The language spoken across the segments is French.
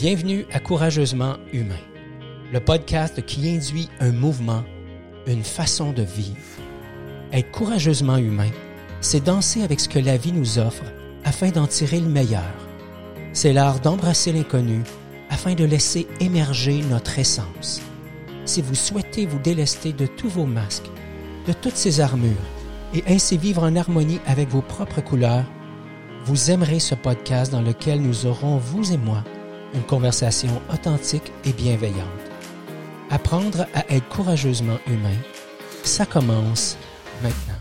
Bienvenue à Courageusement Humain, le podcast qui induit un mouvement, une façon de vivre. Être courageusement humain, c'est danser avec ce que la vie nous offre afin d'en tirer le meilleur. C'est l'art d'embrasser l'inconnu afin de laisser émerger notre essence. Si vous souhaitez vous délester de tous vos masques, de toutes ces armures, et ainsi vivre en harmonie avec vos propres couleurs, vous aimerez ce podcast dans lequel nous aurons, vous et moi, une conversation authentique et bienveillante. Apprendre à être courageusement humain, ça commence maintenant.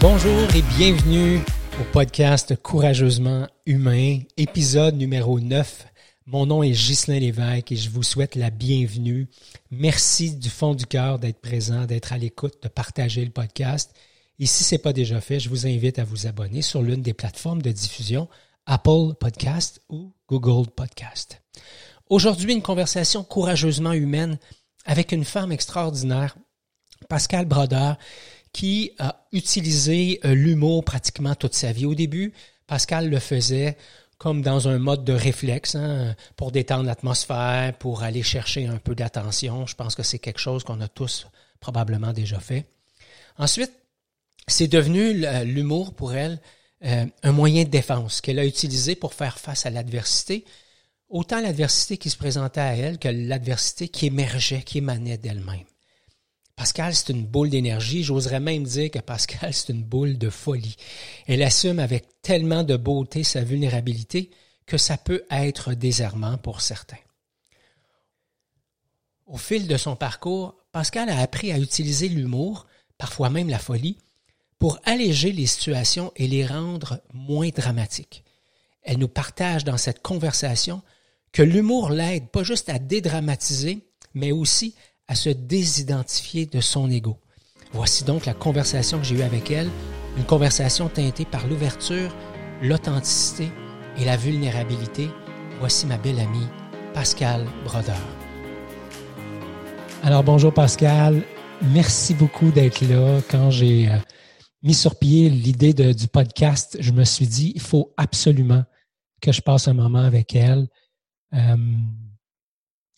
Bonjour et bienvenue au podcast Courageusement humain, épisode numéro 9. Mon nom est Ghislain Lévesque et je vous souhaite la bienvenue. Merci du fond du cœur d'être présent, d'être à l'écoute, de partager le podcast. Et si ce n'est pas déjà fait, je vous invite à vous abonner sur l'une des plateformes de diffusion Apple Podcast ou Google Podcast. Aujourd'hui, une conversation courageusement humaine avec une femme extraordinaire, Pascal Brodeur, qui a utilisé euh, l'humour pratiquement toute sa vie. Au début, Pascal le faisait comme dans un mode de réflexe, hein, pour détendre l'atmosphère, pour aller chercher un peu d'attention. Je pense que c'est quelque chose qu'on a tous probablement déjà fait. Ensuite, c'est devenu l'humour pour elle euh, un moyen de défense qu'elle a utilisé pour faire face à l'adversité, autant l'adversité qui se présentait à elle que l'adversité qui émergeait, qui émanait d'elle-même. Pascal, c'est une boule d'énergie. J'oserais même dire que Pascal, c'est une boule de folie. Elle assume avec tellement de beauté sa vulnérabilité que ça peut être désarmant pour certains. Au fil de son parcours, Pascal a appris à utiliser l'humour, parfois même la folie, pour alléger les situations et les rendre moins dramatiques. Elle nous partage dans cette conversation que l'humour l'aide pas juste à dédramatiser, mais aussi à se désidentifier de son ego. Voici donc la conversation que j'ai eue avec elle, une conversation teintée par l'ouverture, l'authenticité et la vulnérabilité. Voici ma belle amie, Pascal Brodeur. Alors bonjour Pascal, merci beaucoup d'être là. Quand j'ai euh, mis sur pied l'idée du podcast, je me suis dit, il faut absolument que je passe un moment avec elle. Euh,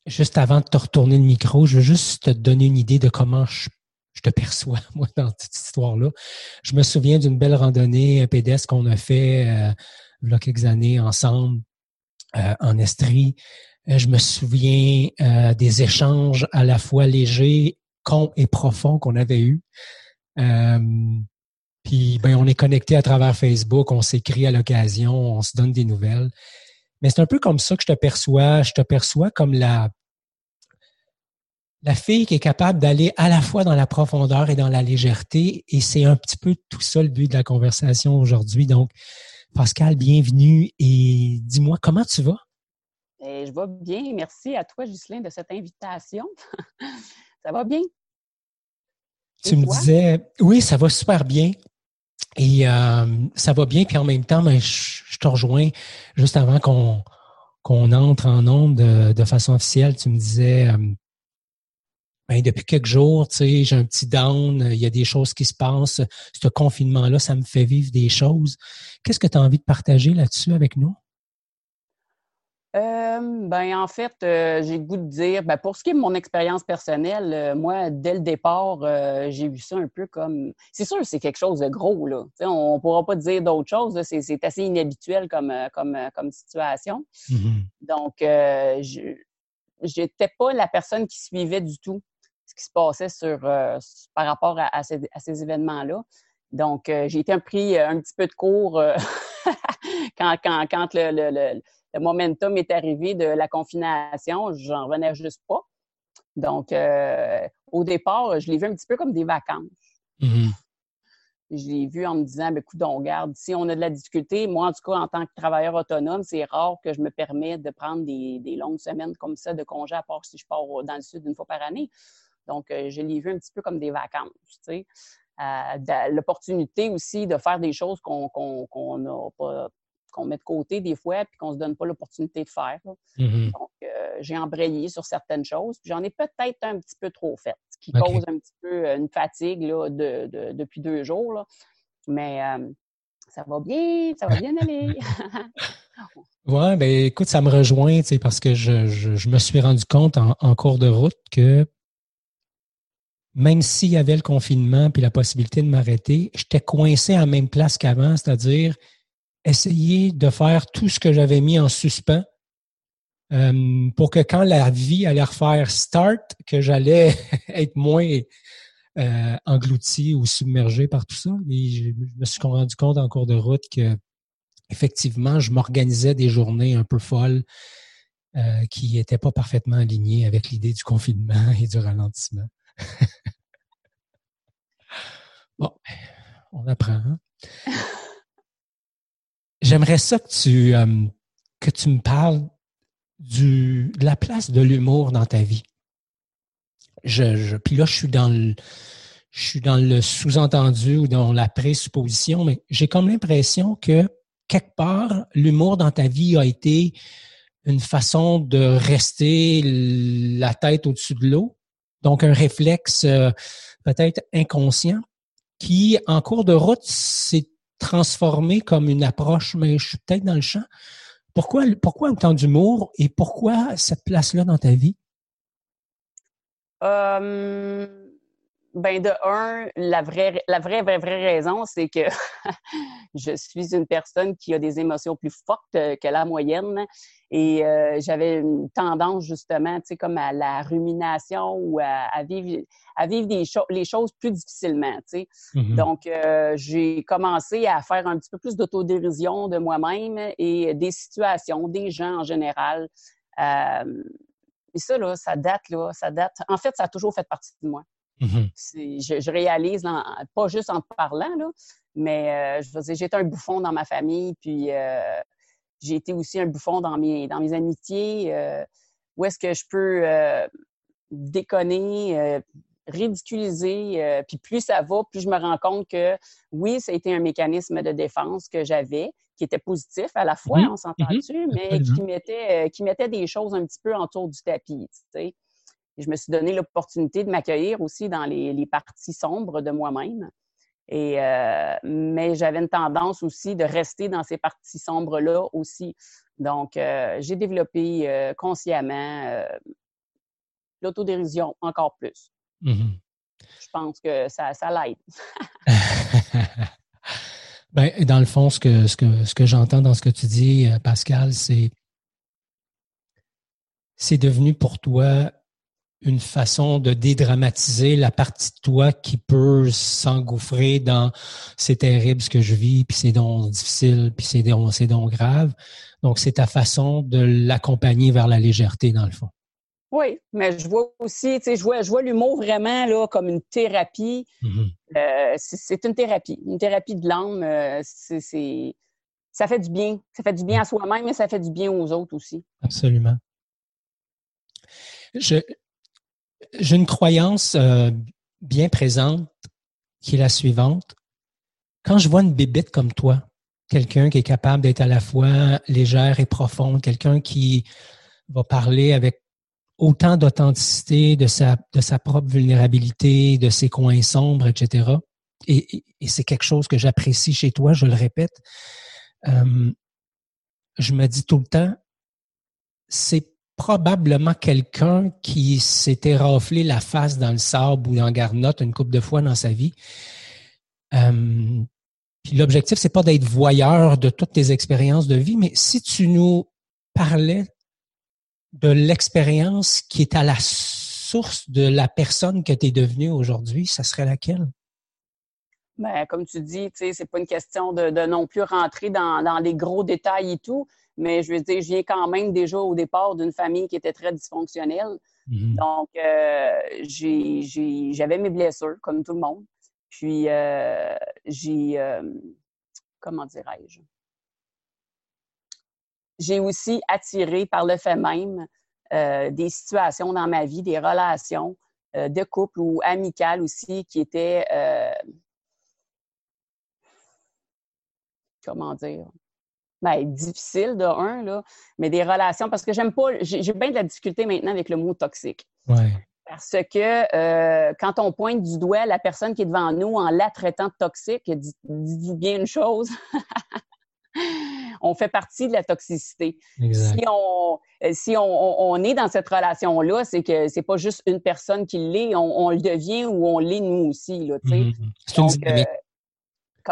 juste avant de te retourner le micro, je veux juste te donner une idée de comment je, te perçois, moi, dans cette histoire-là. Je me souviens d'une belle randonnée pédestre qu'on a fait euh, il y a quelques années ensemble euh, en Estrie. Euh, je me souviens des échanges à la fois légers, cons et profonds qu'on avait eus. Puis ben, on est connecté à travers Facebook, on s'écrit à l'occasion, on se donne des nouvelles. Mais c'est un peu comme ça que je te perçois. Je te perçois comme la, la fille qui est capable d'aller à la fois dans la profondeur et dans la légèreté. Et c'est un petit peu tout ça le but de la conversation aujourd'hui. Donc, Pascal, bienvenue et dis-moi comment tu vas? Eh, je vais bien. Merci à toi, Ghislain, de cette invitation. ça va bien? tu me disais, oui, ça va super bien. Et euh, ça va bien, puis en même temps, ben, je, te rejoins juste avant qu'on qu'on entre en onde de, façon officielle. Tu me disais, euh, ben, depuis quelques jours, tu sais, j'ai un petit down, il y a des choses qui se passent. Ce confinement-là, ça me fait vivre des choses. Qu'est-ce que tu as envie de partager là-dessus avec nous? Euh, ben, en fait, euh, j'ai le goût de dire, ben, pour ce qui est de mon expérience personnelle, euh, moi, dès le départ, j'ai vu ça un peu comme. C'est sûr, c'est quelque chose de gros, là. on ne pourra pas dire d'autre chose. C'est assez inhabituel comme, comme, comme situation. Mm-hmm. Donc, je n'étais pas la personne qui suivait du tout ce qui se passait sur, par rapport à, ces, à ces événements-là. Donc, j'ai été pris un petit peu de cours quand, quand, quand le le momentum est arrivé de la confination, j'en revenais juste pas. Donc, euh, au départ, je l'ai vu un petit peu comme des vacances. Mm-hmm. Je l'ai vu en me disant, ben, écoute, on regarde, si on a de la difficulté, moi, en tout cas, en tant que travailleur autonome, c'est rare que je me permette de prendre des, longues semaines comme ça de congé, à part si je pars dans le sud une fois par année. Donc, euh, je l'ai vu un petit peu comme des vacances, tu sais. Euh, l'opportunité aussi de faire des choses qu'on n'a pas qu'on met de côté des fois puis qu'on ne se donne pas l'opportunité de faire. Mm-hmm. Donc, euh, j'ai embrayé sur certaines choses. J'en ai peut-être un petit peu trop fait, ce qui cause un petit peu euh, une fatigue là, de, depuis deux jours. Mais euh, ça va bien, ça va bien aller. ouais, ben écoute, ça me rejoint, parce que je, je, me suis rendu compte en, en cours de route que même s'il y avait le confinement puis la possibilité de m'arrêter, j'étais coincé à la même place qu'avant, c'est-à-dire essayer de faire tout ce que j'avais mis en suspens euh, pour que quand la vie allait refaire start, que j'allais être moins euh, englouti ou submergé par tout ça. Et je, me suis rendu compte en cours de route que effectivement, je m'organisais des journées un peu folles euh, qui n'étaient pas parfaitement alignées avec l'idée du confinement et du ralentissement. bon, on apprend. Hein? J'aimerais ça que tu, euh, que tu me parles du, de la place de l'humour dans ta vie. Je, je, puis là, je suis dans le, je suis dans le sous-entendu ou dans la présupposition, mais j'ai comme l'impression que quelque part, l'humour dans ta vie a été une façon de rester la tête au-dessus de l'eau. Donc, un réflexe euh, peut-être inconscient qui, en cours de route, s'est transformé comme une approche, mais je suis peut-être dans le champ. Pourquoi, pourquoi autant d'humour et pourquoi cette place-là dans ta vie? Euh, ben de un, la vraie, la vraie, vraie, vraie raison, c'est que je suis une personne qui a des émotions plus fortes que la moyenne et euh, j'avais une tendance justement, tu sais, comme à la rumination ou à, vivre, à vivre des les choses plus difficilement, tu sais. Mm-hmm. Donc, euh, j'ai commencé à faire un petit peu plus d'autodérision de moi-même et des situations, des gens en général. Euh, et ça, là, ça date, là, ça date. En fait, ça a toujours fait partie de moi. Mm-hmm. Je, je, réalise, pas juste en parlant, là, mais je veux dire, j'étais un bouffon dans ma famille, puis j'ai été aussi un bouffon dans mes, dans mes amitiés. Euh, où est-ce que je peux euh, déconner, euh, ridiculiser, puis plus ça va, plus je me rends compte que oui, ça a été un mécanisme de défense que j'avais, qui était positif à la fois, on s'entend dessus, mais qui mettait, qui mettait des choses un petit peu autour du tapis. Et je me suis donné l'opportunité de m'accueillir aussi dans les, les parties sombres de moi-même. Et, euh, mais j'avais une tendance aussi de rester dans ces parties sombres-là aussi. Donc, euh, j'ai développé euh, consciemment l'autodérision encore plus. Mm-hmm. Je pense que ça, ça l'aide. ben, dans le fond, ce que, ce que, ce que j'entends dans ce que tu dis, Pascal, c'est c'est devenu pour toi une façon de dédramatiser la partie de toi qui peut s'engouffrer dans c'est terrible ce que je vis, puis c'est donc difficile, puis c'est donc, c'est donc grave. Donc, c'est ta façon de l'accompagner vers la légèreté, dans le fond. Oui, mais je vois aussi, tu sais, je vois, je vois l'humour vraiment là, comme une thérapie. Mm-hmm. Euh, c'est une thérapie, une thérapie de l'âme. Euh, c'est, ça fait du bien. Ça fait du bien à soi-même, mais ça fait du bien aux autres aussi. Absolument. Je, j'ai une croyance euh, bien présente qui est la suivante. Quand je vois une bébête comme toi, quelqu'un qui est capable d'être à la fois légère et profonde, quelqu'un qui va parler avec autant d'authenticité de sa, de sa propre vulnérabilité, de ses coins sombres, etc. Et, c'est quelque chose que j'apprécie chez toi, je le répète. Euh, je me dis tout le temps, c'est probablement quelqu'un qui s'était raflé la face dans le sable ou dans garnotte une couple de fois dans sa vie. Euh, puis l'objectif, c'est pas d'être voyeur de toutes tes expériences de vie, mais si tu nous parlais de l'expérience qui est à la source de la personne que tu es devenue aujourd'hui, ça serait laquelle? Ben, comme tu dis, sais, c'est pas une question de, non plus rentrer dans, dans les gros détails et tout, mais je veux dire, je viens quand même déjà au départ d'une famille qui était très dysfonctionnelle. Mm-hmm. Donc, euh, j'avais mes blessures, comme tout le monde. Puis, euh, j'ai, euh, comment dirais-je? J'ai aussi attiré par le fait même des situations dans ma vie, des relations de couple ou amicales aussi qui étaient, comment dire, ben, difficile de un, là, mais des relations, parce que j'aime pas, j'ai bien de la difficulté maintenant avec le mot toxique. Parce que euh, quand on pointe du doigt la personne qui est devant nous en la traitant de toxique, dites-vous bien une chose, on fait partie de la toxicité. Si on euh, si on, est dans cette relation-là, c'est que c'est pas juste une personne qui l'est, on, le devient ou on l'est nous aussi. Là. C'est une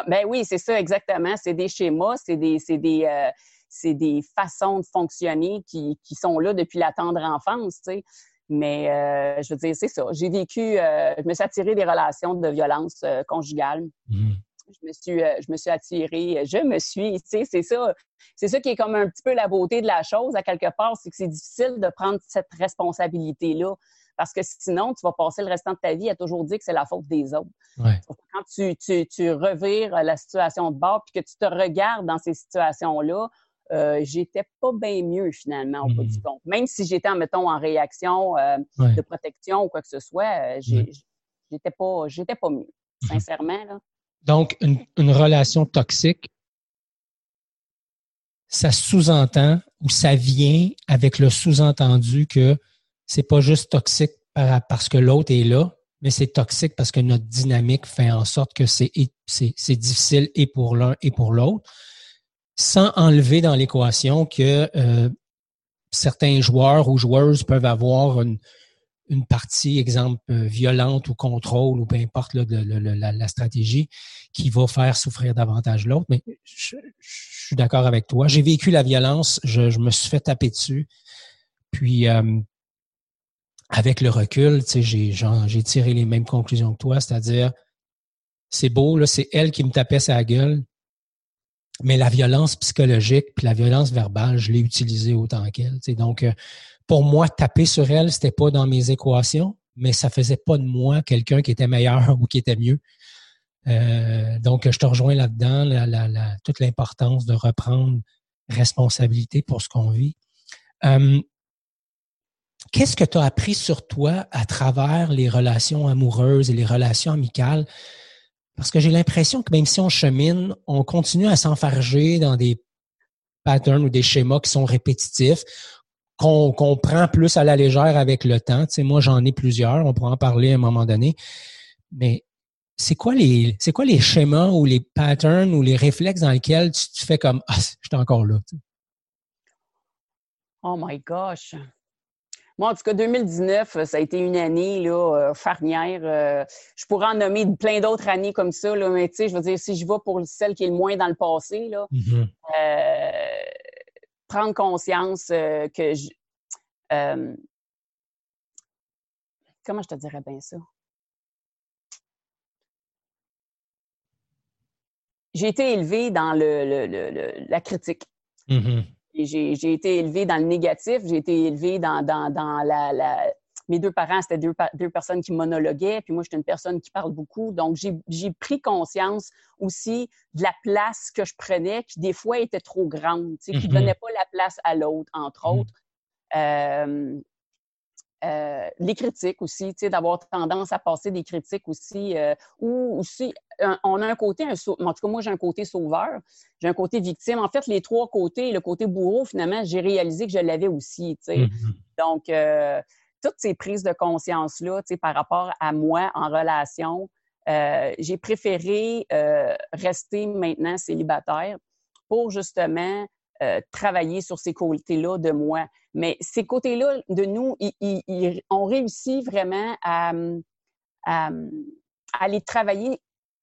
ben oui, c'est ça, exactement. C'est des schémas, c'est des, des, c'est des façons de fonctionner qui, qui, sont là depuis la tendre enfance, tu sais. Mais euh, je veux dire, c'est ça. J'ai vécu, euh, je me suis attirée des relations de violence euh, conjugale. Mm-hmm. Je me suis, je me suis attirée, je me suis, tu sais, c'est ça. C'est ça qui est comme un petit peu la beauté de la chose, à quelque part, c'est que c'est difficile de prendre cette responsabilité-là. Parce que sinon, tu vas passer le restant de ta vie à toujours dire que c'est la faute des autres. Quand tu, tu, tu revires la situation de bord puis que tu te regardes dans ces situations-là, euh, j'étais pas bien mieux finalement au bout du mmh. compte. Même si j'étais, mettons, en réaction euh, de protection ou quoi que ce soit, euh, j'étais pas, j'étais pas mieux, mmh sincèrement. Là. Donc, une, relation toxique, ça sous-entend ou ça vient avec le sous-entendu que c'est pas juste toxique parce que l'autre est là, mais c'est toxique parce que notre dynamique fait en sorte que c'est difficile et pour l'un et pour l'autre sans enlever dans l'équation que euh, certains joueurs ou joueuses peuvent avoir une, une partie, exemple, euh, violente ou contrôle ou peu importe là, de, la, stratégie qui va faire souffrir davantage l'autre. Mais je, suis d'accord avec toi. J'ai vécu la violence, je, me suis fait taper dessus. Puis, euh, avec le recul, j'ai tiré les mêmes conclusions que toi, c'est-à-dire, c'est beau, là, c'est elle qui me tapait sa gueule, mais la violence psychologique puis la violence verbale, je l'ai utilisée autant qu'elle. Donc, euh, pour moi, taper sur elle, c'était pas dans mes équations, mais ça faisait pas de moi quelqu'un qui était meilleur ou qui était mieux. Euh, donc, je te rejoins là-dedans, la, toute l'importance de reprendre responsabilité pour ce qu'on vit. Euh, qu'est-ce que tu as appris sur toi à travers les relations amoureuses et les relations amicales? Parce que j'ai l'impression que même si on chemine, on continue à s'enfarger dans des patterns ou des schémas qui sont répétitifs, qu'on prend plus à la légère avec le temps. Tu sais, moi, j'en ai plusieurs, on pourra en parler à un moment donné. Mais c'est quoi les c'est quoi les schémas ou les patterns ou les réflexes dans lesquels tu, fais comme Ah, je suis encore là? Oh my gosh. Moi, en tout cas, 2019, euh, ça a été une année là, euh, farnière. Euh, je pourrais en nommer plein d'autres années comme ça, là, mais tu sais, je veux dire, si je vais pour celle qui est le moins dans le passé, là, mm-hmm. prendre conscience que je, comment je te dirais bien ça? J'ai été élevée dans le, la critique. Mm-hmm. J'ai été élevée dans le négatif, j'ai été élevée dans, dans, la, Mes deux parents, c'était deux, deux, personnes qui monologuaient, puis moi, j'étais une personne qui parle beaucoup. Donc, j'ai pris conscience aussi de la place que je prenais, qui des fois était trop grande, qui ne mm-hmm. donnait pas la place à l'autre, entre mm-hmm. autres. Euh, euh, les critiques aussi, tu sais, d'avoir tendance à passer des critiques aussi, euh, ou aussi, on a un côté, un, en tout cas, moi, j'ai un côté sauveur, j'ai un côté victime. En fait, les trois côtés, le côté bourreau, finalement, j'ai réalisé que je l'avais aussi, tu sais. Mm-hmm. Donc, euh, toutes ces prises de conscience-là, tu sais, par rapport à moi en relation, j'ai préféré rester maintenant célibataire pour justement travailler sur ces côtés-là de moi. Mais ces côtés-là de nous, ils, ont réussi vraiment à, à, les travailler,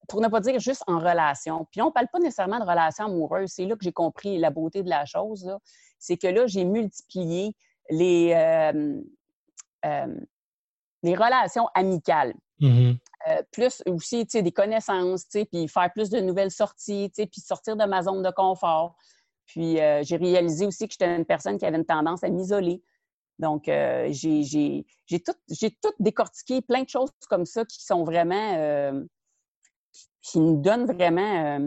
pour ne pas dire juste en relation. Puis on ne parle pas nécessairement de relation amoureuse. C'est là que j'ai compris la beauté de la chose. C'est que là, j'ai multiplié les, euh, euh, les relations amicales. Mm-hmm. Euh, plus aussi, tu sais, des connaissances, tu sais, puis faire plus de nouvelles sorties, tu sais, puis sortir de ma zone de confort. Puis euh, j'ai réalisé aussi que j'étais une personne qui avait une tendance à m'isoler. Donc, euh, j'ai tout, tout, décortiqué, plein de choses comme ça qui sont vraiment, euh, qui nous donnent vraiment,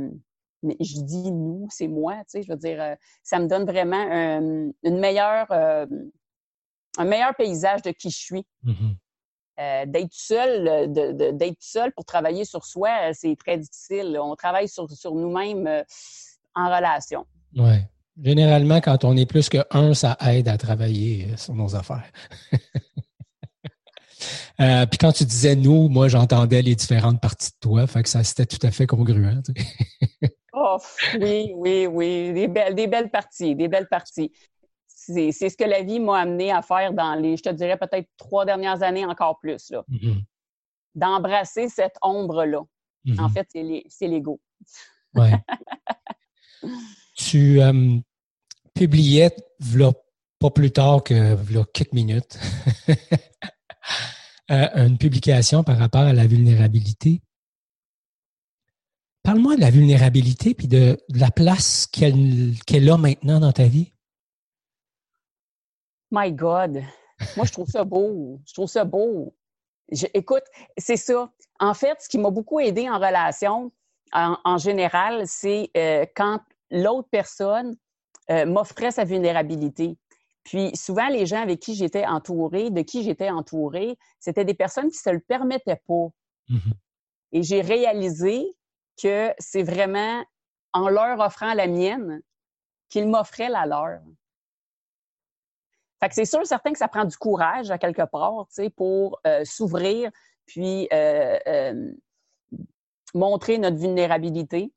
mais je dis nous, c'est moi, tu sais, je veux dire, ça me donne vraiment une meilleure, un meilleur paysage de qui je suis. Mm-hmm. d'être seul, d'être seul pour travailler sur soi, c'est très difficile. On travaille sur, sur nous-mêmes en relation. Oui. Généralement, quand on est plus que un, ça aide à travailler euh, sur nos affaires. Euh, puis quand tu disais nous, moi j'entendais les différentes parties de toi, fait que ça c'était tout à fait congruent. oh, oui, oui, oui, des belles, des belles parties, des belles parties. C'est ce que la vie m'a amené à faire dans les, je te dirais peut-être trois dernières années encore plus là. Mm-hmm. D'embrasser cette ombre là. En mm-hmm. fait, c'est l'ego. Ouais. tu euh, publiais pas plus tard que quelques minutes euh, une publication par rapport à la vulnérabilité. Parle-moi de la vulnérabilité puis de, la place qu'elle a maintenant dans ta vie. My God. Moi, je trouve ça beau. Je trouve ça beau. écoute, c'est ça. En fait, ce qui m'a beaucoup aidé en relation, en, général, c'est euh, quand l'autre personne euh, m'offrait sa vulnérabilité. Puis souvent, les gens avec qui j'étais entourée, de qui j'étais entourée, c'était des personnes qui ne se le permettaient pas. Mm-hmm. Et j'ai réalisé que c'est vraiment en leur offrant la mienne qu'ils m'offraient la leur. Fait que c'est sûr, certain que ça prend du courage à quelque part, tu sais, pour euh, s'ouvrir, puis euh, montrer notre vulnérabilité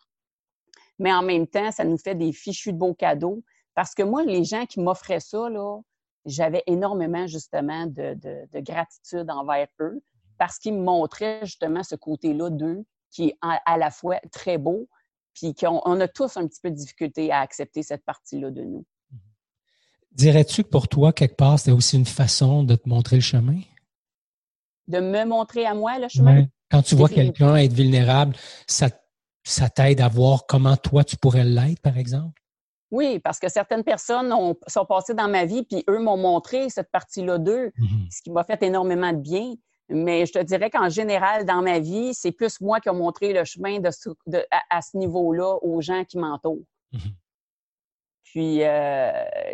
mais en même temps, ça nous fait des fichus de beaux cadeaux. Parce que moi, les gens qui m'offraient ça, là, j'avais énormément justement de, gratitude envers eux parce qu'ils me montraient justement ce côté-là d'eux qui est à, la fois très beau, puis qu'on on a tous un petit peu de difficulté à accepter cette partie-là de nous. Dirais-tu que pour toi, quelque part, c'était aussi une façon de te montrer le chemin? De me montrer à moi le chemin? Quand tu vois quelqu'un être vulnérable, ça te ça t'aide à voir comment toi tu pourrais l'être, par exemple? Oui, parce que certaines personnes ont, sont passées dans ma vie, puis eux m'ont montré cette partie-là d'eux, mm-hmm. ce qui m'a fait énormément de bien. Mais je te dirais qu'en général, dans ma vie, c'est plus moi qui ai montré le chemin de, à, ce niveau-là aux gens qui m'entourent. Mm-hmm. Puis, euh,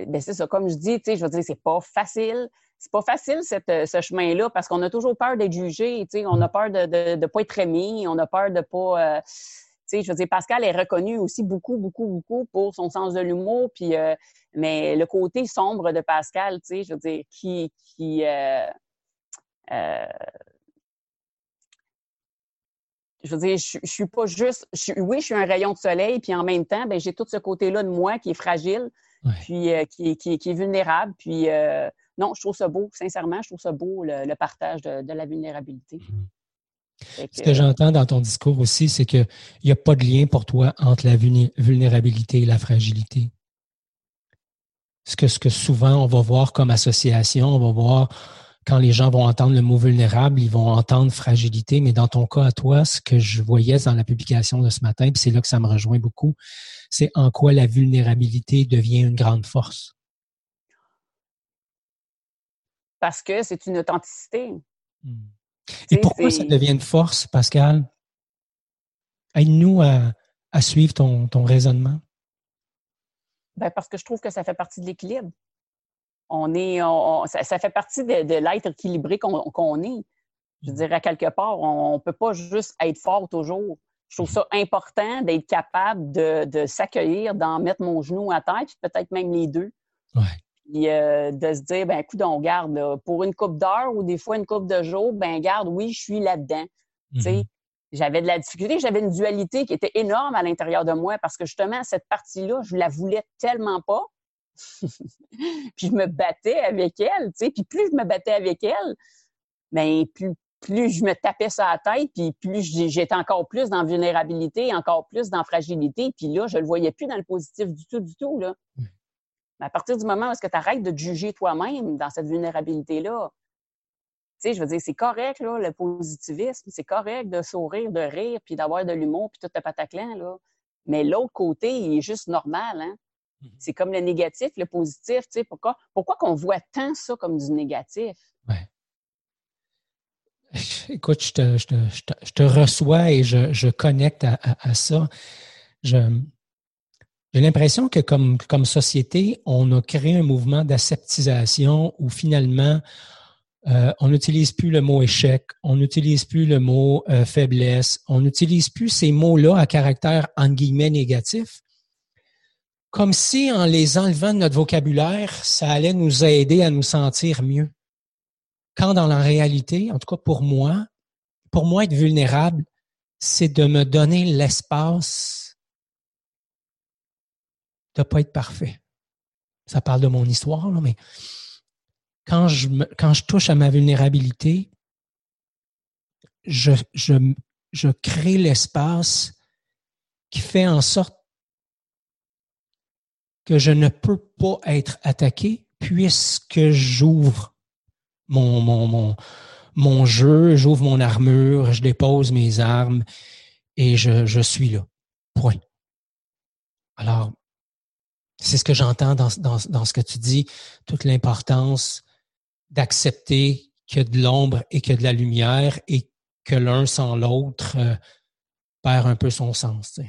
ben c'est ça, comme je dis, tu sais, je veux dire, c'est pas facile. C'est pas facile, ce chemin-là, parce qu'on a toujours peur d'être jugé, tu sais, on a mm-hmm. peur de ne pas être aimé, on a peur de pas... Euh, je veux dire, Pascal est reconnu aussi beaucoup, beaucoup, beaucoup pour son sens de l'humour, puis euh, mais le côté sombre de Pascal, tu sais, je veux dire, qui, qui euh, euh, je veux dire, je, je suis pas juste, oui, je suis un rayon de soleil, puis en même temps, ben, j'ai tout ce côté-là de moi qui est fragile, puis qui, qui, qui, est vulnérable, puis non, je trouve ça beau, sincèrement, je trouve ça beau le, partage de, la vulnérabilité. Ce que j'entends dans ton discours aussi, c'est qu'il n'y a pas de lien pour toi entre la vulnérabilité et la fragilité. Ce que, ce que souvent on va voir comme association, on va voir quand les gens vont entendre le mot vulnérable, ils vont entendre fragilité, mais dans ton cas à toi, ce que je voyais dans la publication de ce matin, puis c'est là que ça me rejoint beaucoup, c'est en quoi la vulnérabilité devient une grande force. Parce que c'est une authenticité. Hmm. Et pourquoi ça devient une force, Pascal? Aide-nous à, suivre ton, raisonnement. Ben parce que je trouve que ça fait partie de l'équilibre. On est, ça, fait partie de, l'être équilibré qu'on est. Je dirais, à quelque part, on ne peut pas juste être fort toujours. Je trouve ça important d'être capable de, s'accueillir, d'en mettre mon genou à terre, puis peut-être même les deux. Ouais. Euh, de se dire, ben écoute, on garde pour une coupe d'heure ou des fois une coupe de jours, ben garde, oui, je suis là-dedans. Mm-hmm. J'avais de la difficulté, j'avais une dualité qui était énorme à l'intérieur de moi parce que justement, cette partie-là, je la voulais tellement pas. puis je me battais avec elle, tu sais. Puis plus je me battais avec elle, ben plus, plus je me tapais sur la tête, puis plus j'étais encore plus dans vulnérabilité, encore plus dans fragilité. Puis là, je le voyais plus dans le positif du tout, du tout, là. Mm à partir du moment où est-ce que tu arrêtes de te juger toi-même dans cette vulnérabilité-là, tu sais, je veux dire, c'est correct, là, le positivisme, c'est correct de sourire, de rire, puis d'avoir de l'humour, puis tout le pataclan, là. Mais l'autre côté, il est juste normal, hein? Mm-hmm. C'est comme le négatif, le positif, tu sais, pourquoi, pourquoi qu'on voit tant ça comme du négatif? Ouais. Écoute, je te, je te, je te, reçois et je, je connecte à, à ça. Je, j'ai l'impression que comme, société, on a créé un mouvement d'aseptisation où finalement, euh, on n'utilise plus le mot échec, on n'utilise plus le mot euh, faiblesse, on n'utilise plus ces mots-là à caractère entre guillemets négatif, comme si en les enlevant de notre vocabulaire, ça allait nous aider à nous sentir mieux. quand dans la réalité, en tout cas pour moi, pour moi, être vulnérable, c'est de me donner l'espace de pas être parfait. Ça parle de mon histoire, là, mais quand je, quand je touche à ma vulnérabilité, je, je, je crée l'espace qui fait en sorte que je ne peux pas être attaqué puisque j'ouvre mon, mon, mon, mon jeu, j'ouvre mon armure, je dépose mes armes et je, je suis là. Point. Alors, c'est ce que j'entends dans, dans, dans, ce que tu dis, toute l'importance d'accepter qu'il y a de l'ombre et qu'il y a de la lumière et que l'un sans l'autre euh, perd un peu son sens.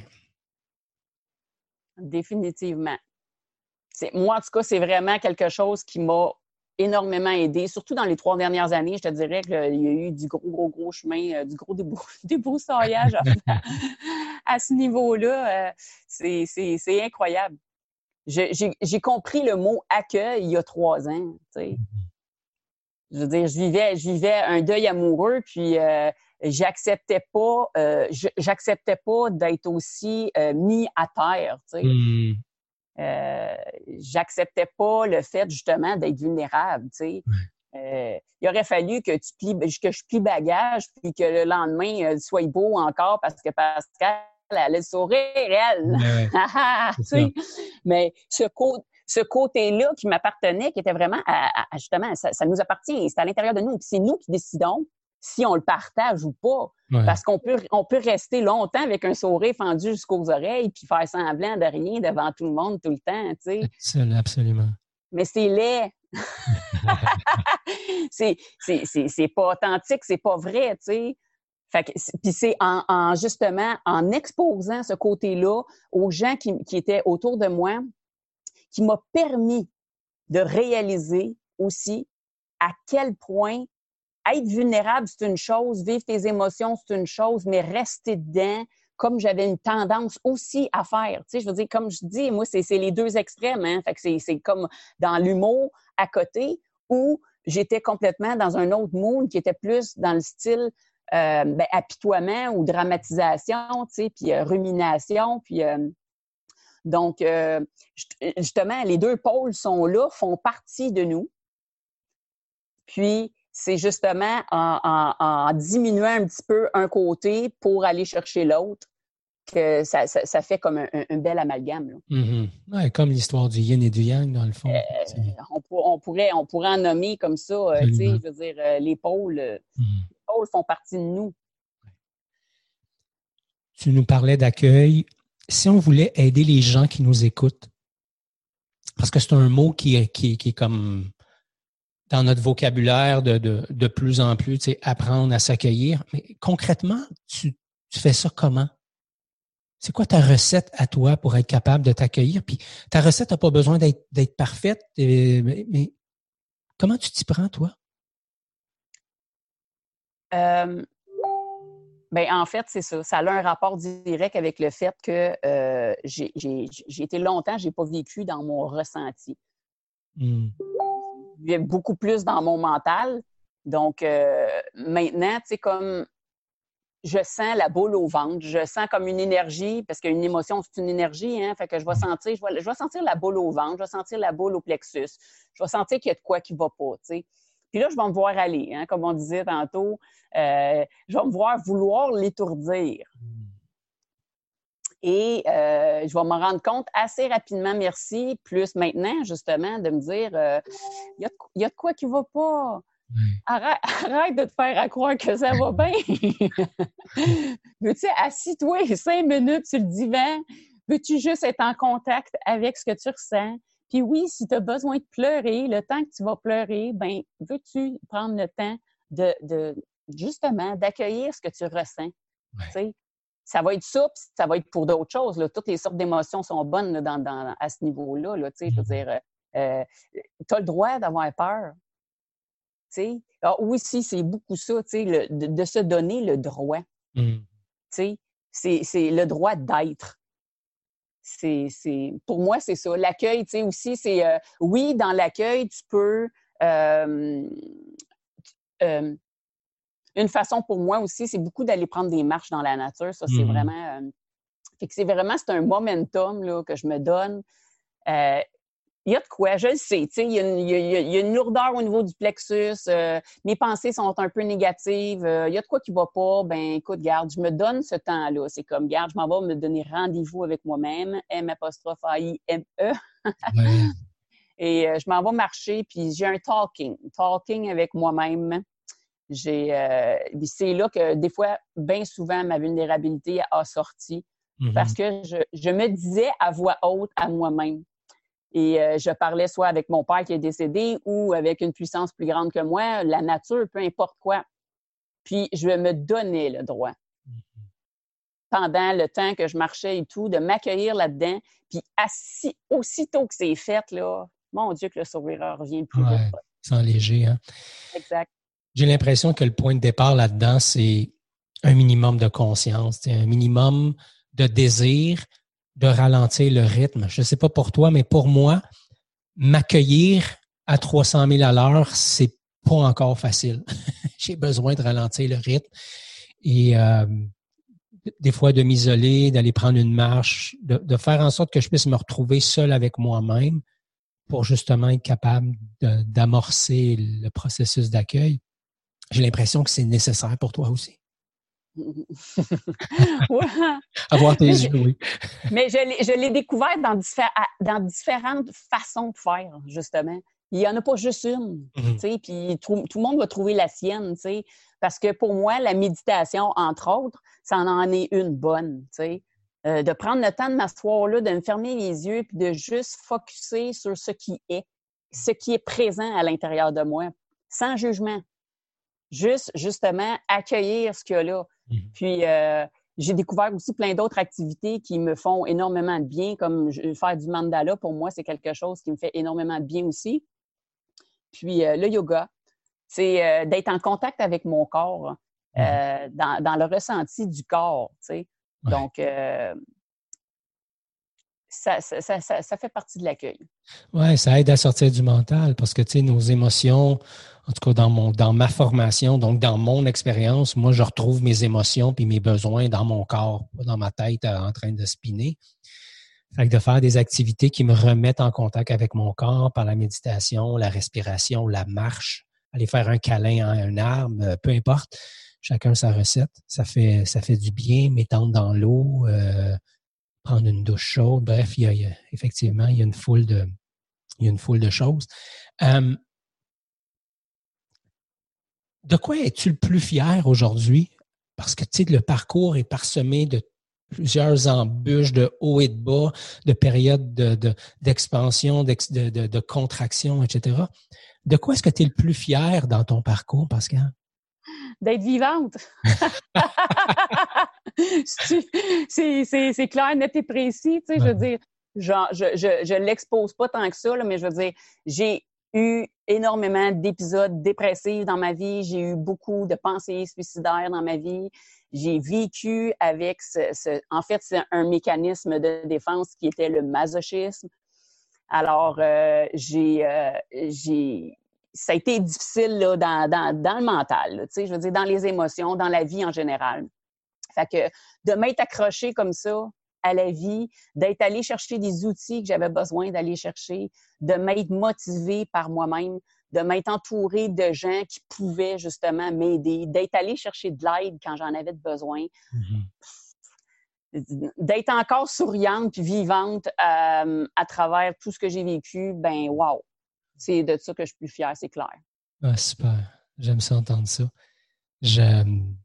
Définitivement. Moi, en tout cas, c'est vraiment quelque chose qui m'a énormément aidé, surtout dans les trois dernières années. Je te dirais qu'il y a eu du gros, gros, gros chemin, euh, du gros débroussaillage à, ce niveau-là. Euh, c'est incroyable. J'ai compris le mot accueil il y a trois ans. Mm-hmm. Je veux dire, je vivais, je vivais un deuil amoureux, puis euh, j'acceptais pas, j'acceptais pas d'être aussi mis à terre. Tu sais. Mm euh, j'acceptais pas le fait justement d'être vulnérable. Tu sais. Euh, il aurait fallu que tu plies, que je plie bagage, puis que le lendemain euh, soit beau encore parce que Pascal le sourire, elle. Mais ce côté ce côté-là qui m'appartenait, qui était vraiment justement, ça, ça, nous appartient, c'est à l'intérieur de nous. C'est nous qui décidons si on le partage ou pas. Parce qu'on peut, on peut rester longtemps avec un sourire fendu jusqu'aux oreilles puis faire semblant de rien devant tout le monde tout le temps, tu sais. Absolument. Mais c'est laid. c'est, c'est, pas authentique, c'est pas vrai, tu sais. Puis c'est en, justement en exposant ce côté-là aux gens qui, qui étaient autour de moi qui m'a permis de réaliser aussi à quel point être vulnérable, c'est une chose, vivre tes émotions, c'est une chose, mais rester dedans, comme j'avais une tendance aussi à faire. Tu sais, je veux dire, comme je dis, moi, c'est les deux extrêmes. Hein? Fait que c'est comme dans l'humour à côté où j'étais complètement dans un autre monde qui était plus dans le style euh, ben, apitoiement ou dramatisation, tu sais, puis euh, rumination, puis... Euh, donc, justement, les deux pôles sont là, font partie de nous. Puis, c'est justement en, diminuant un petit peu un côté pour aller chercher l'autre que ça, fait comme un, bel amalgame. Mm-hmm. comme l'histoire du yin et du yang, dans le fond. Euh, on, pourrait, on pourrait en nommer comme ça, euh, je veux dire, euh, les pôles, mm-hmm. Pôles font partie de nous. Tu nous parlais d'accueil. Si on voulait aider les gens qui nous écoutent, parce que c'est un mot qui, qui, qui est comme dans notre vocabulaire de, de, de plus en plus, tu sais, apprendre à s'accueillir. Mais concrètement, tu, tu fais ça comment? C'est quoi ta recette à toi pour être capable de t'accueillir? Puis ta recette n'a pas besoin d'être parfaite, euh, mais, comment tu t'y prends, toi? Euh, ben, en fait, c'est ça. Ça a un rapport direct avec le fait que euh, j'ai été longtemps, j'ai pas vécu dans mon ressenti. Hmm beaucoup plus dans mon mental. Donc, euh, maintenant, tu sais, comme je sens la boule au ventre, je sens comme une énergie, parce qu'une émotion, c'est une énergie, hein, fait que je vais sentir, je vais, je vais, sentir la boule au ventre, je vais sentir la boule au plexus, je vais sentir qu'il y a de quoi qui va pas, tu sais. Puis là, je vais me voir aller, hein, comme on disait tantôt, euh, je vais me voir vouloir l'étourdir. Et euh, je vais me rendre compte assez rapidement, merci, plus maintenant, justement, de me dire, euh, il y, a de quoi qui va pas. Arrête, arrête, de te faire croire que ça va bien. Veux-tu, assis-toi cinq minutes sur le divan? Veux-tu juste être en contact avec ce que tu ressens? Puis oui, si tu as besoin de pleurer, le temps que tu vas pleurer, ben veux-tu prendre le temps de, de justement d'accueillir ce que tu ressens? ça va être ça, ça va être pour d'autres choses. Là. Toutes les sortes d'émotions sont bonnes dans, à ce niveau-là. Là, je veux mmh dire, euh, tu as le droit d'avoir peur. Alors, oui, si, c'est beaucoup ça, le, de, de, se donner le droit. Mmh. C'est le droit d'être. C'est, pour moi, c'est ça. L'accueil, tu sais, aussi, c'est, euh, oui, dans l'accueil, tu peux, euh, une façon pour moi aussi, c'est beaucoup d'aller prendre des marches dans la nature. Ça, c'est mmh vraiment. fait que c'est vraiment c'est un momentum là, que je me donne. Il y a de quoi, je le sais. Il y, a une lourdeur au niveau du plexus. mes pensées sont un peu négatives. Il y a de quoi qui ne va pas. Ben, écoute, garde, je me donne ce temps-là. C'est comme, garde, je m'en vais me donner rendez-vous avec moi-même. M apostrophe A-I-M-E. Et je m'en vais marcher, puis j'ai un talking. Talking avec moi-même. J'ai, euh, c'est là que des fois, bien souvent, ma vulnérabilité a sorti parce mm-hmm. que je, me disais à voix haute à moi-même. Et euh, je parlais soit avec mon père qui est décédé ou avec une puissance plus grande que moi, la nature, peu importe quoi. Puis je me donnais le droit mm-hmm. pendant le temps que je marchais et tout, de m'accueillir là-dedans. Puis assis, aussitôt que c'est fait, là, mon Dieu, que le sourire revient plus ouais, Sans léger, hein? Exact. J'ai l'impression que le point de départ là-dedans, c'est un minimum de conscience, un minimum de désir de ralentir le rythme. Je ne sais pas pour toi, mais pour moi, m'accueillir à 300 000 à l'heure, c'est pas encore facile. J'ai besoin de ralentir le rythme et euh, des fois de m'isoler, d'aller prendre une marche, de, de, faire en sorte que je puisse me retrouver seul avec moi-même pour justement être capable d'amorcer le processus d'accueil. J'ai l'impression que c'est nécessaire pour toi aussi. Avoir tes yeux, oui. Mais je l'ai découvert dans, dans, différentes façons de faire, justement. Il n'y en a pas juste une, mm-hmm. puis tout, le monde va trouver la sienne, parce que pour moi, la méditation, entre autres, ça en est une bonne, euh, de prendre le temps de m'asseoir là, de me fermer les yeux, puis de juste focuser sur ce qui est, ce qui est présent à l'intérieur de moi, sans jugement juste justement accueillir ce qu'il y a là. Mmh. Puis euh, j'ai découvert aussi plein d'autres activités qui me font énormément de bien, comme faire du mandala, pour moi, c'est quelque chose qui me fait énormément de bien aussi. Puis euh, le yoga, c'est euh, d'être en contact avec mon corps, mmh. dans, le ressenti du corps, tu sais. Donc, ça, fait partie de l'accueil. Oui, ça aide à sortir du mental parce que, tu sais, nos émotions, en tout cas dans, mon, dans ma formation, donc dans mon expérience, moi, je retrouve mes émotions puis mes besoins dans mon corps, pas dans ma tête euh, en train de spinner. Fait que de faire des activités qui me remettent en contact avec mon corps par la méditation, la respiration, la marche, aller faire un câlin à un arbre, euh, peu importe. Chacun sa recette. Ça fait, ça fait du bien, m'étendre dans l'eau, euh, prendre une douche chaude. Bref, il y a, effectivement, il y a une foule de, il y a une foule de choses. Euh, de quoi es-tu le plus fier aujourd'hui? Parce que, tu sais, le parcours est parsemé de plusieurs embûches de haut et de bas, de périodes d'expansion, de, de, de, contraction, etc. De quoi est-ce que tu es le plus fier dans ton parcours, Pascal? D'être vivante. c'est clair, net et précis. Tu sais, Je veux dire, genre, je ne je, l'expose pas tant que ça, mais je veux dire, j'ai eu énormément d'épisodes dépressifs dans ma vie. J'ai eu beaucoup de pensées suicidaires dans ma vie. J'ai vécu avec ce, en fait, c'est un mécanisme de défense qui était le masochisme. Alors, euh, j'ai, euh, j'ai, ça a été difficile là, dans, dans, dans le mental, tu sais, je veux dire, dans les émotions, dans la vie en général. Fait que de m'être accroché comme ça à la vie, d'être allé chercher des outils que j'avais besoin d'aller chercher, de m'être motivé par moi-même, de m'être entouré de gens qui pouvaient justement m'aider, d'être allé chercher de l'aide quand j'en avais besoin. Mm-hmm. D'être encore souriante puis vivante euh, à travers tout ce que j'ai vécu, ben wow! C'est de ça que je suis plus fière, c'est clair. Ah, super. J'aime ça entendre ça. J'aime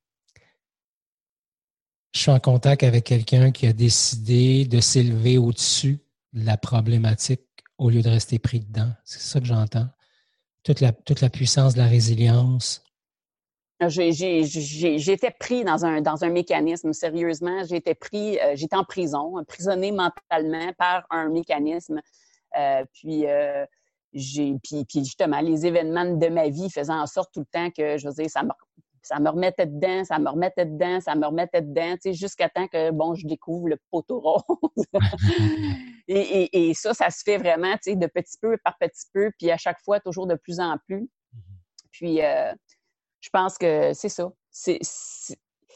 je suis en contact avec quelqu'un qui a décidé de s'élever au-dessus de la problématique au lieu de rester pris dedans. C'est ça que j'entends. Toute la, toute la puissance de la résilience. J'étais pris dans un, dans un mécanisme, sérieusement. J'étais pris, euh, j'étais en prison, emprisonné mentalement par un mécanisme. Euh, puis, euh, j'ai, puis, puis, justement, les événements de ma vie faisaient en sorte tout le temps que, je veux dire, ça me ça me remettait dedans, ça me remettait dedans, ça me remettait dedans, tu sais, jusqu'à temps que, bon, je découvre le poteau rose. et, ça, ça se fait vraiment, tu sais, de petit peu par petit peu, puis à chaque fois, toujours de plus en plus. Mm-hmm. Puis, euh, je pense que c'est ça.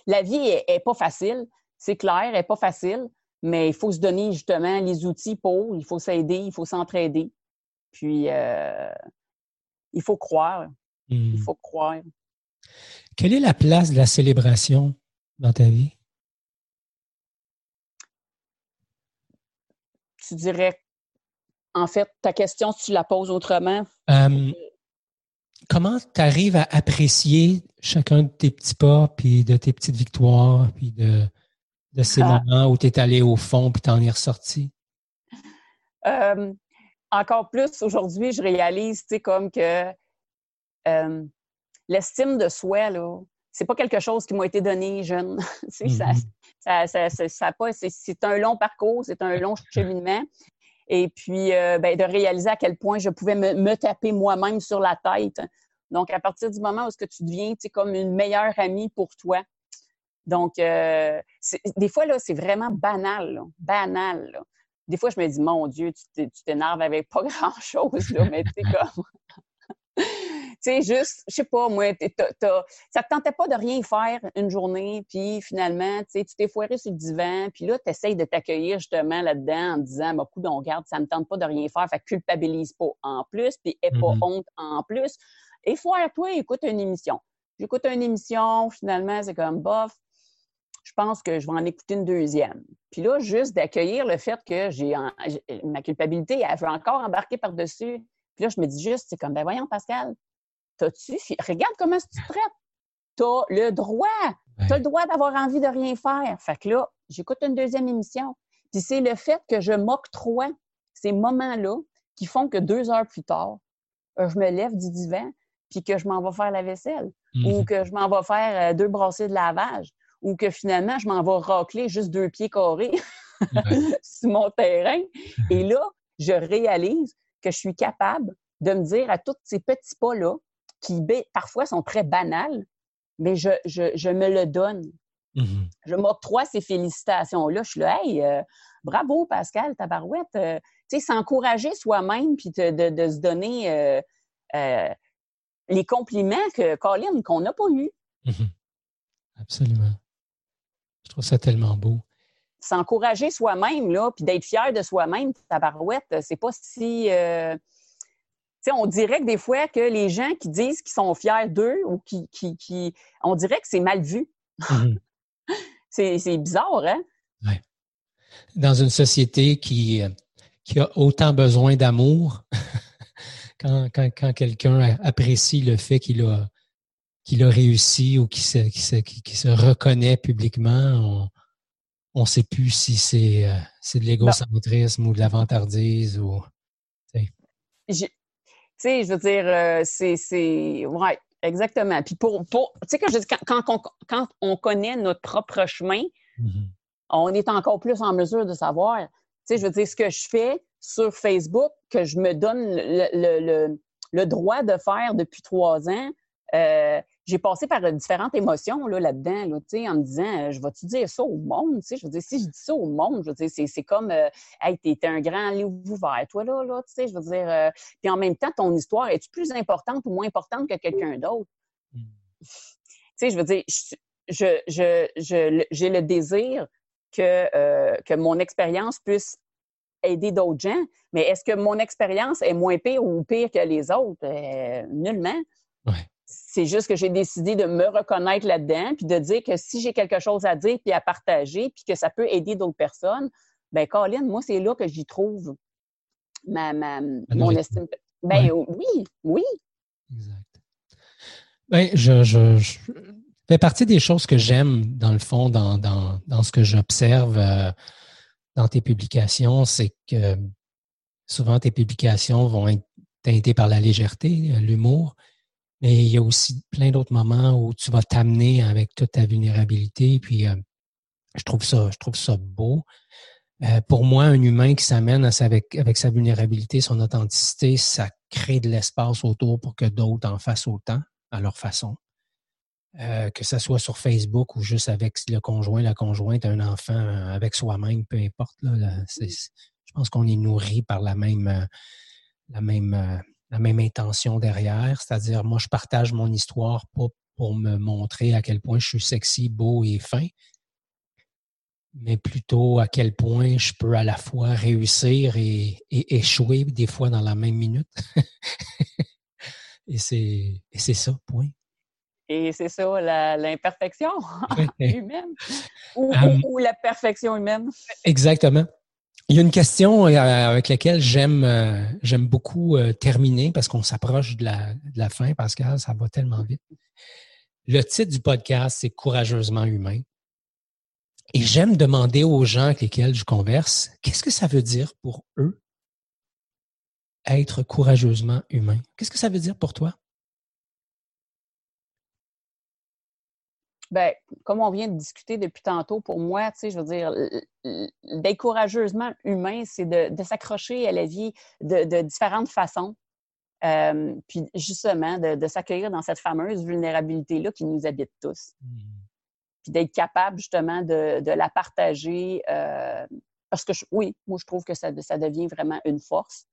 La vie est, pas facile, c'est clair, elle est pas facile, mais il faut se donner justement les outils pour, il faut s'aider, il faut s'entraider. Puis, euh, il faut croire. Il hmm. faut croire. Quelle est la place de la célébration dans ta vie? Tu dirais, en fait, ta question, si tu la poses autrement. Comment tu arrives à apprécier chacun de tes petits pas, puis de tes petites victoires, puis de, de ces ah. moments où tu es allé au fond, puis tu en es ressorti? Euh, encore plus aujourd'hui, je réalise, tu sais, comme que euh, l'estime de soi, là, c'est pas quelque chose qui m'a été donné jeune. Mm-hmm. ça, ça, ça, c'est un long parcours, c'est un long cheminement. Et puis, euh, ben, de réaliser à quel point je pouvais me, taper moi-même sur la tête. Donc, à partir du moment où ce que tu deviens, tu comme une meilleure amie pour toi. Donc, euh, des fois, là, c'est vraiment banal, banal. Des fois, je me dis, mon Dieu, tu t'énerves avec pas grand-chose, mais tu sais, comme sais, juste, je sais pas, moi, ça te tentait pas de rien faire une journée, puis finalement, tu t'es foiré sur le divan, puis là, tu essayes de t'accueillir justement là-dedans en disant, bah, coup, on garde, ça me tente pas de rien faire, fait culpabilise pas en plus, puis aie pas mm-hmm. honte en plus. Et foire-toi, écoute une émission. J'écoute une émission, finalement, c'est comme, bof, je pense que je vais en écouter une deuxième. Puis là, juste d'accueillir le fait que j'ai ma culpabilité, elle veut encore embarquer par-dessus. Puis là, je me dis juste, c'est comme, ben voyons, Pascal, T'as-tu, regarde comment tu te traites. T'as le droit. T'as le droit d'avoir envie de rien faire. Fait que là, j'écoute une deuxième émission. Puis c'est le fait que je m'octroie ces moments-là qui font que deux heures plus tard, je me lève du divan puis que je m'en vais faire la vaisselle ou mhm. que je m'en vais faire euh, deux brassées de lavage ou que finalement, je m'en vais racler juste deux pieds carrés sur mon terrain. Et là, je réalise que je suis capable de me dire à tous ces petits pas-là, qui parfois sont très banales, mais je, je, me le donne. Mm-hmm. Je m'octroie ces félicitations-là. Je suis là, hey, euh, bravo Pascal, ta barouette. Euh, tu sais, s'encourager soi-même puis de, de, se donner euh, les compliments que Colin, qu'on n'a pas eu. Mm-hmm. Absolument. Je trouve ça tellement beau. S'encourager soi-même, là, puis d'être fier de soi-même, ta barouette, c'est pas si on dirait que des fois que les gens qui disent qu'ils sont fiers d'eux ou qui, qui, on dirait que c'est mal vu. Mhm. c'est bizarre, hein? Oui. Dans une société qui, euh, qui a autant besoin d'amour, quand, quand, quelqu'un apprécie le fait qu'il a, qu'il a réussi ou se, se, se, reconnaît publiquement, on ne sait plus si c'est euh, de l'égocentrisme ou de la vantardise ou. Tu sais, je veux dire, euh, c'est. Ouais, exactement. Puis pour. pour tu sais, quand, quand, quand, on connaît notre propre chemin, mm-hmm. on est encore plus en mesure de savoir. Tu sais, je veux dire, ce que je fais sur Facebook, que je me donne le, le, le, droit de faire depuis trois ans, euh, j'ai passé par différentes émotions là, là-dedans, là, en me disant euh, Je vais-tu dire ça au monde? Je veux dire, si je dis ça au monde, je veux dire, c'est, comme euh, Hey, t'es un grand livre ouvert, toi, là, là, tu sais, je veux dire. Euh, puis en même temps, ton histoire, est-tu plus importante ou moins importante que quelqu'un d'autre? Tu sais, je veux dire, je, je, je, j'ai le désir que, que mon expérience puisse aider d'autres gens, mais est-ce que mon expérience est moins pire ou pire que les autres? nullement. C'est juste que j'ai décidé de me reconnaître là-dedans, puis de dire que si j'ai quelque chose à dire puis à partager, puis que ça peut aider d'autres personnes, ben Colin, moi, c'est là que j'y trouve ma, mon estime. Ben oui, oui. Exact. Ben, je, je, fais partie des choses que j'aime, dans le fond, dans, dans, dans ce que j'observe euh, dans tes publications, c'est que souvent tes publications vont être teintées par la légèreté, l'humour, mais il y a aussi plein d'autres moments où tu vas t'amener avec toute ta vulnérabilité. Puis euh, je trouve ça, je trouve ça beau. Euh, pour moi, un humain qui s'amène avec, avec sa vulnérabilité, son authenticité, ça crée de l'espace autour pour que d'autres en fassent autant à leur façon. Euh, que ce soit sur Facebook ou juste avec le conjoint, la conjointe, un enfant, avec soi-même, peu importe. Là, je pense qu'on est nourri par la même, la même la même intention derrière, c'est-à-dire moi je partage mon histoire pas pour me montrer à quel point je suis sexy, beau et fin, mais plutôt à quel point je peux à la fois réussir et, échouer des fois dans la même minute. et c'est ça, point. Et c'est ça, l'imperfection humaine euh, ou, la perfection humaine. Exactement. Il y a une question euh, avec laquelle j'aime euh, beaucoup terminer parce qu'on s'approche de la, de la fin, Pascal, ça va tellement vite. Le titre du podcast, c'est Courageusement humain. Et j'aime demander aux gens avec lesquels je converse, qu'est-ce que ça veut dire pour eux être courageusement humain? Qu'est-ce que ça veut dire pour toi? Ben, comme on vient de discuter depuis tantôt, pour moi, tu sais, je veux dire, d'être courageusement humain, c'est de, s'accrocher à la vie de, différentes façons. Euh, puis justement, de, s'accueillir dans cette fameuse vulnérabilité-là qui nous habite tous. Mmh. Puis d'être capable justement de, la partager. Euh, parce que oui, moi, je trouve que ça, ça devient vraiment une force.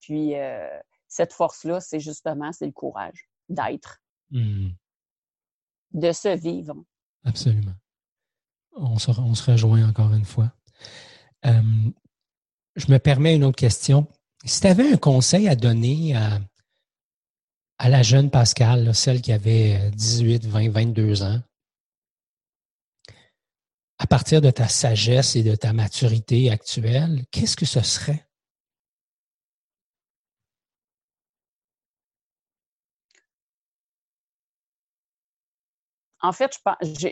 Puis euh, cette force-là, c'est justement, c'est le courage d'être. Mmh de se vivre. Absolument. On se, rejoint encore une fois. je me permets une autre question. Si tu avais un conseil à donner à, à la jeune Pascal, celle qui avait 18, 20, 22 ans, à partir de ta sagesse et de ta maturité actuelle, qu'est-ce que ce serait? En fait,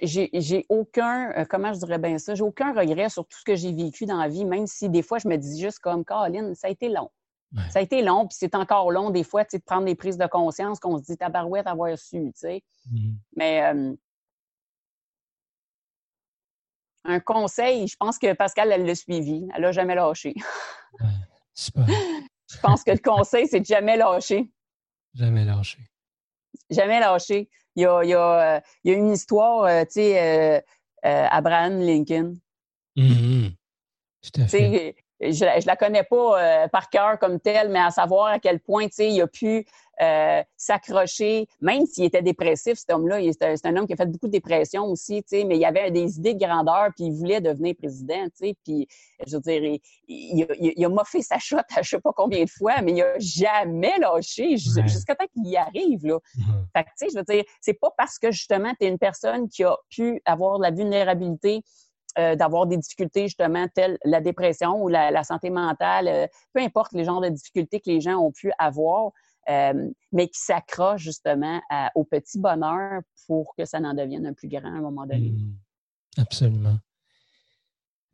j'ai aucun, euh, comment je dirais bien ça, j'ai aucun regret sur tout ce que j'ai vécu dans la vie, même si des fois je me dis juste comme Caroline, ça a été long. Ça a été long, puis c'est encore long des fois, de prendre des prises de conscience qu'on se dit tabarouette avoir su, tu sais. Mmh Mais euh, un conseil, je pense que Pascal, elle l'a suivi. Elle l'a jamais lâché. je pense que le conseil, c'est de jamais lâcher. Jamais lâcher. Jamais lâcher. Il y a, il y a, euh, il y a une histoire, euh, tu sais, euh, Abraham Lincoln. Mm-hmm. Tout à fait je, ne la connais pas euh, par cœur comme telle, mais à savoir à quel point, tu sais, il a pu euh, s'accrocher, même s'il était dépressif, cet homme-là. C'est un homme qui a fait beaucoup de dépression aussi, tu sais, mais il avait des idées de grandeur, puis il voulait devenir président, tu sais, puis je veux dire, il, a moffé sa shot à je sais pas combien de fois, mais il a jamais lâché jusqu'à temps qu'il y arrive, là. Mm-hmm. Fait que, tu sais, je veux dire, c'est pas parce que, justement, tu es une personne qui a pu avoir de la vulnérabilité, euh, d'avoir des difficultés justement telles la dépression ou la, santé mentale, euh, peu importe les genres de difficultés que les gens ont pu avoir, euh, mais qui s'accrochent justement au petit bonheur pour que ça n'en devienne un plus grand à un moment donné. Mmh. absolument.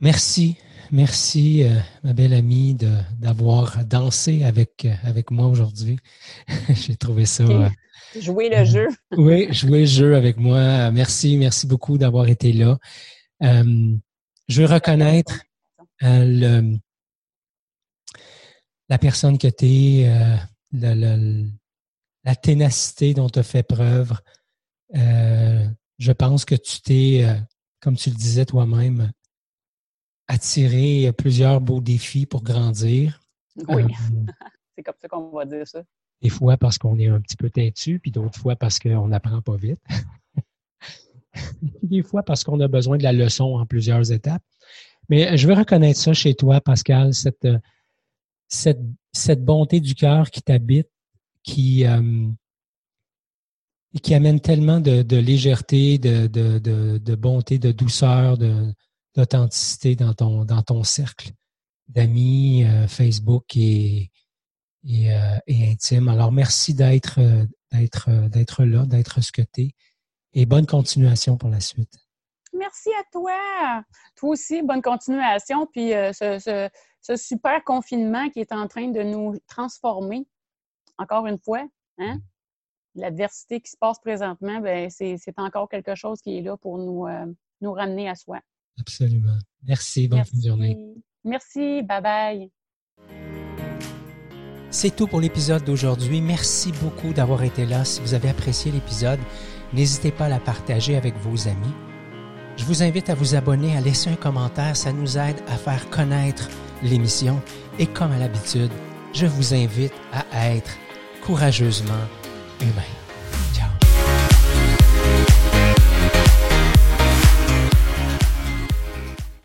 Merci, merci ma belle amie d'avoir dansé avec, avec moi aujourd'hui. J'ai trouvé ça. jouer le jeu. oui, jouer le jeu avec moi. Merci, merci beaucoup d'avoir été là. Euh, je veux reconnaître euh, le, la personne que tu es, euh, la ténacité dont tu as fait preuve. je pense que tu t'es, comme tu le disais toi-même, attiré plusieurs beaux défis pour grandir. Oui, c'est comme ça qu'on va dire ça. Des fois parce qu'on est un petit peu têtu, puis d'autres fois parce qu'on n'apprend pas vite. des fois parce qu'on a besoin de la leçon en plusieurs étapes. Mais je veux reconnaître ça chez toi, Pascal, cette, cette, cette bonté du cœur qui t'habite, qui, euh, qui amène tellement de, légèreté, de, de, de, bonté, de douceur, d'authenticité dans ton, dans ton cercle d'amis, euh, Facebook et, euh, et, intime. Alors, merci d'être d'être d'être là, d'être ce que tu es et bonne continuation pour la suite. Merci à toi. Toi aussi, bonne continuation. Puis euh, ce, super confinement qui est en train de nous transformer, encore une fois, hein? L'adversité qui se passe présentement, ben, c'est encore quelque chose qui est là pour nous, euh, nous ramener à soi. Absolument. Merci. Bonne journée. Merci. Bye bye. C'est tout pour l'épisode d'aujourd'hui. Merci beaucoup d'avoir été là. Si vous avez apprécié l'épisode, N'hésitez pas à la partager avec vos amis. Je vous invite à vous abonner, à laisser un commentaire, ça nous aide à faire connaître l'émission. Et comme à l'habitude, je vous invite à être courageusement humain.